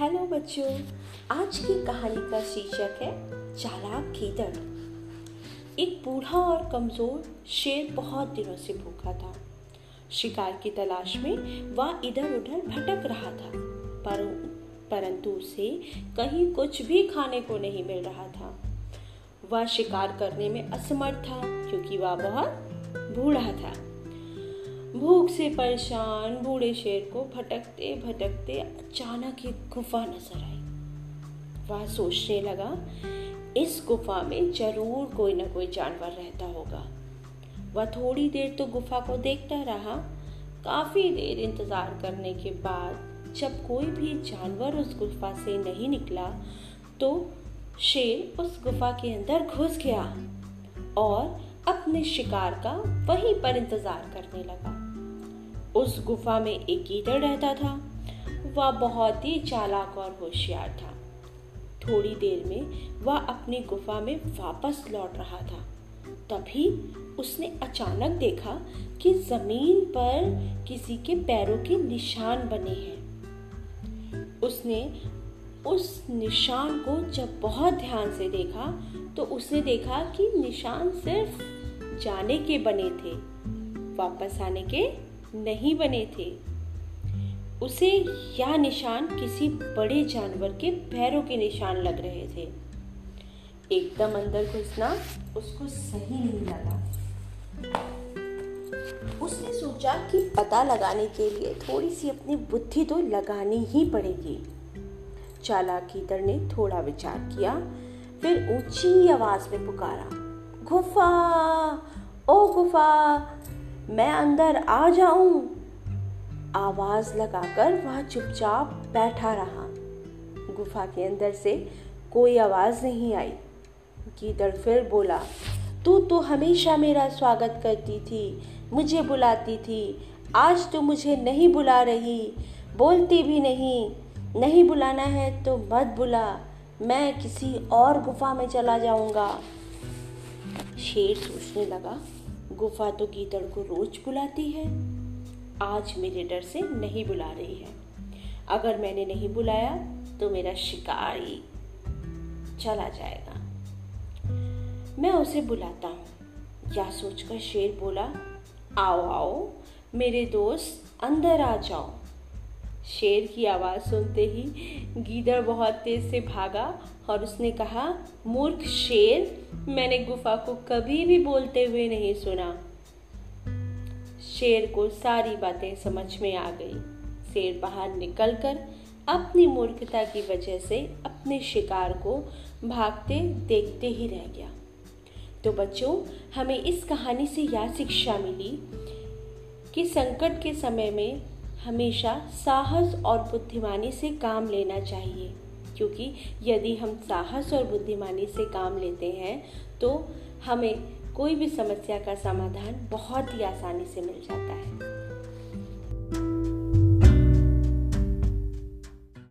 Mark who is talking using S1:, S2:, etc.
S1: बच्चों, आज की कहानी का शीर्षक है चालाक गीदड़ एक बूढ़ा और कमज़ोर शेर बहुत दिनों से भूखा था। शिकार की तलाश में वह इधर उधर भटक रहा था, पर, परंतु उसे कहीं कुछ भी खाने को नहीं मिल रहा था। वह शिकार करने में असमर्थ था, क्योंकि वह बहुत बूढ़ा था। भूख से परेशान बूढ़े शेर को भटकते भटकते अचानक एक गुफा नज़र आई। वह सोचने लगा, इस गुफा में ज़रूर कोई ना कोई जानवर रहता होगा। वह थोड़ी देर तो गुफा को देखता रहा। काफ़ी देर इंतज़ार करने के बाद जब कोई भी जानवर उस गुफा से नहीं निकला तो शेर उस गुफा के अंदर घुस गया और अपने शिकार का वहीं पर इंतज़ार करने लगा। उस गुफा में एक गीदड़ रहता था। वह बहुत ही चालाक और होशियार था। थोड़ी देर में वह अपनी गुफा में वापस लौट रहा था। तभी उसने अचानक देखा कि ज़मीन पर किसी के पैरों के निशान बने हैं। उसने उस निशान को जब बहुत ध्यान से देखा तो उसने देखा कि निशान सिर्फ़ जाने के बने थे। वापस आने के नहीं बने थे। उसे यह निशान किसी बड़े जानवर के पैरों के निशान लग रहे थे। एकदम अंदर घुसना उसको सही नहीं लगा। उसने सोचा कि पता लगाने के लिए थोड़ी सी अपनी बुद्धि तो लगानी ही पड़ेगी। चालाक कीतर ने थोड़ा विचार किया, फिर ऊँची आवाज़ में पुकारा, गुफा, ओ गुफा मैं अंदर आ जाऊँ। आवाज़ लगाकर वह चुपचाप बैठा रहा। गुफा के अंदर से कोई आवाज़ नहीं आई। गीदड़ फिर बोला, तू तो हमेशा मेरा स्वागत करती थी, मुझे बुलाती थी। आज तो मुझे नहीं बुला रही, बोलती भी नहीं। नहीं बुलाना है तो मत बुला, मैं किसी और गुफा में चला जाऊँगा। शेर सोचने लगा गुफा तो गीदड़ को रोज बुलाती है। आज मेरे डर से नहीं बुला रही है। अगर मैंने नहीं बुलाया तो मेरा शिकारी चला जाएगा। मैं उसे बुलाता हूँ। या सोचकर शेर बोला, आओ आओ, मेरे दोस्त, अंदर आ जाओ। शेर की आवाज़ सुनते ही गीदड़ बहुत तेज से भागा और उसने कहा, मूर्ख शेर, मैंने गुफा को कभी भी बोलते हुए नहीं सुना। शेर को सारी बातें समझ में आ गई। शेर बाहर निकलकर अपनी मूर्खता की वजह से अपने शिकार को भागते, देखते ही रह गया। तो बच्चों, हमें इस कहानी से यह शिक्षा मिली कि संकट के समय में हमेशा साहस और बुद्धिमानी से काम लेना चाहिए। क्योंकि यदि हम साहस और बुद्धिमानी से काम लेते हैं तो हमें कोई भी समस्या का समाधान बहुत ही आसानी से मिल जाता है।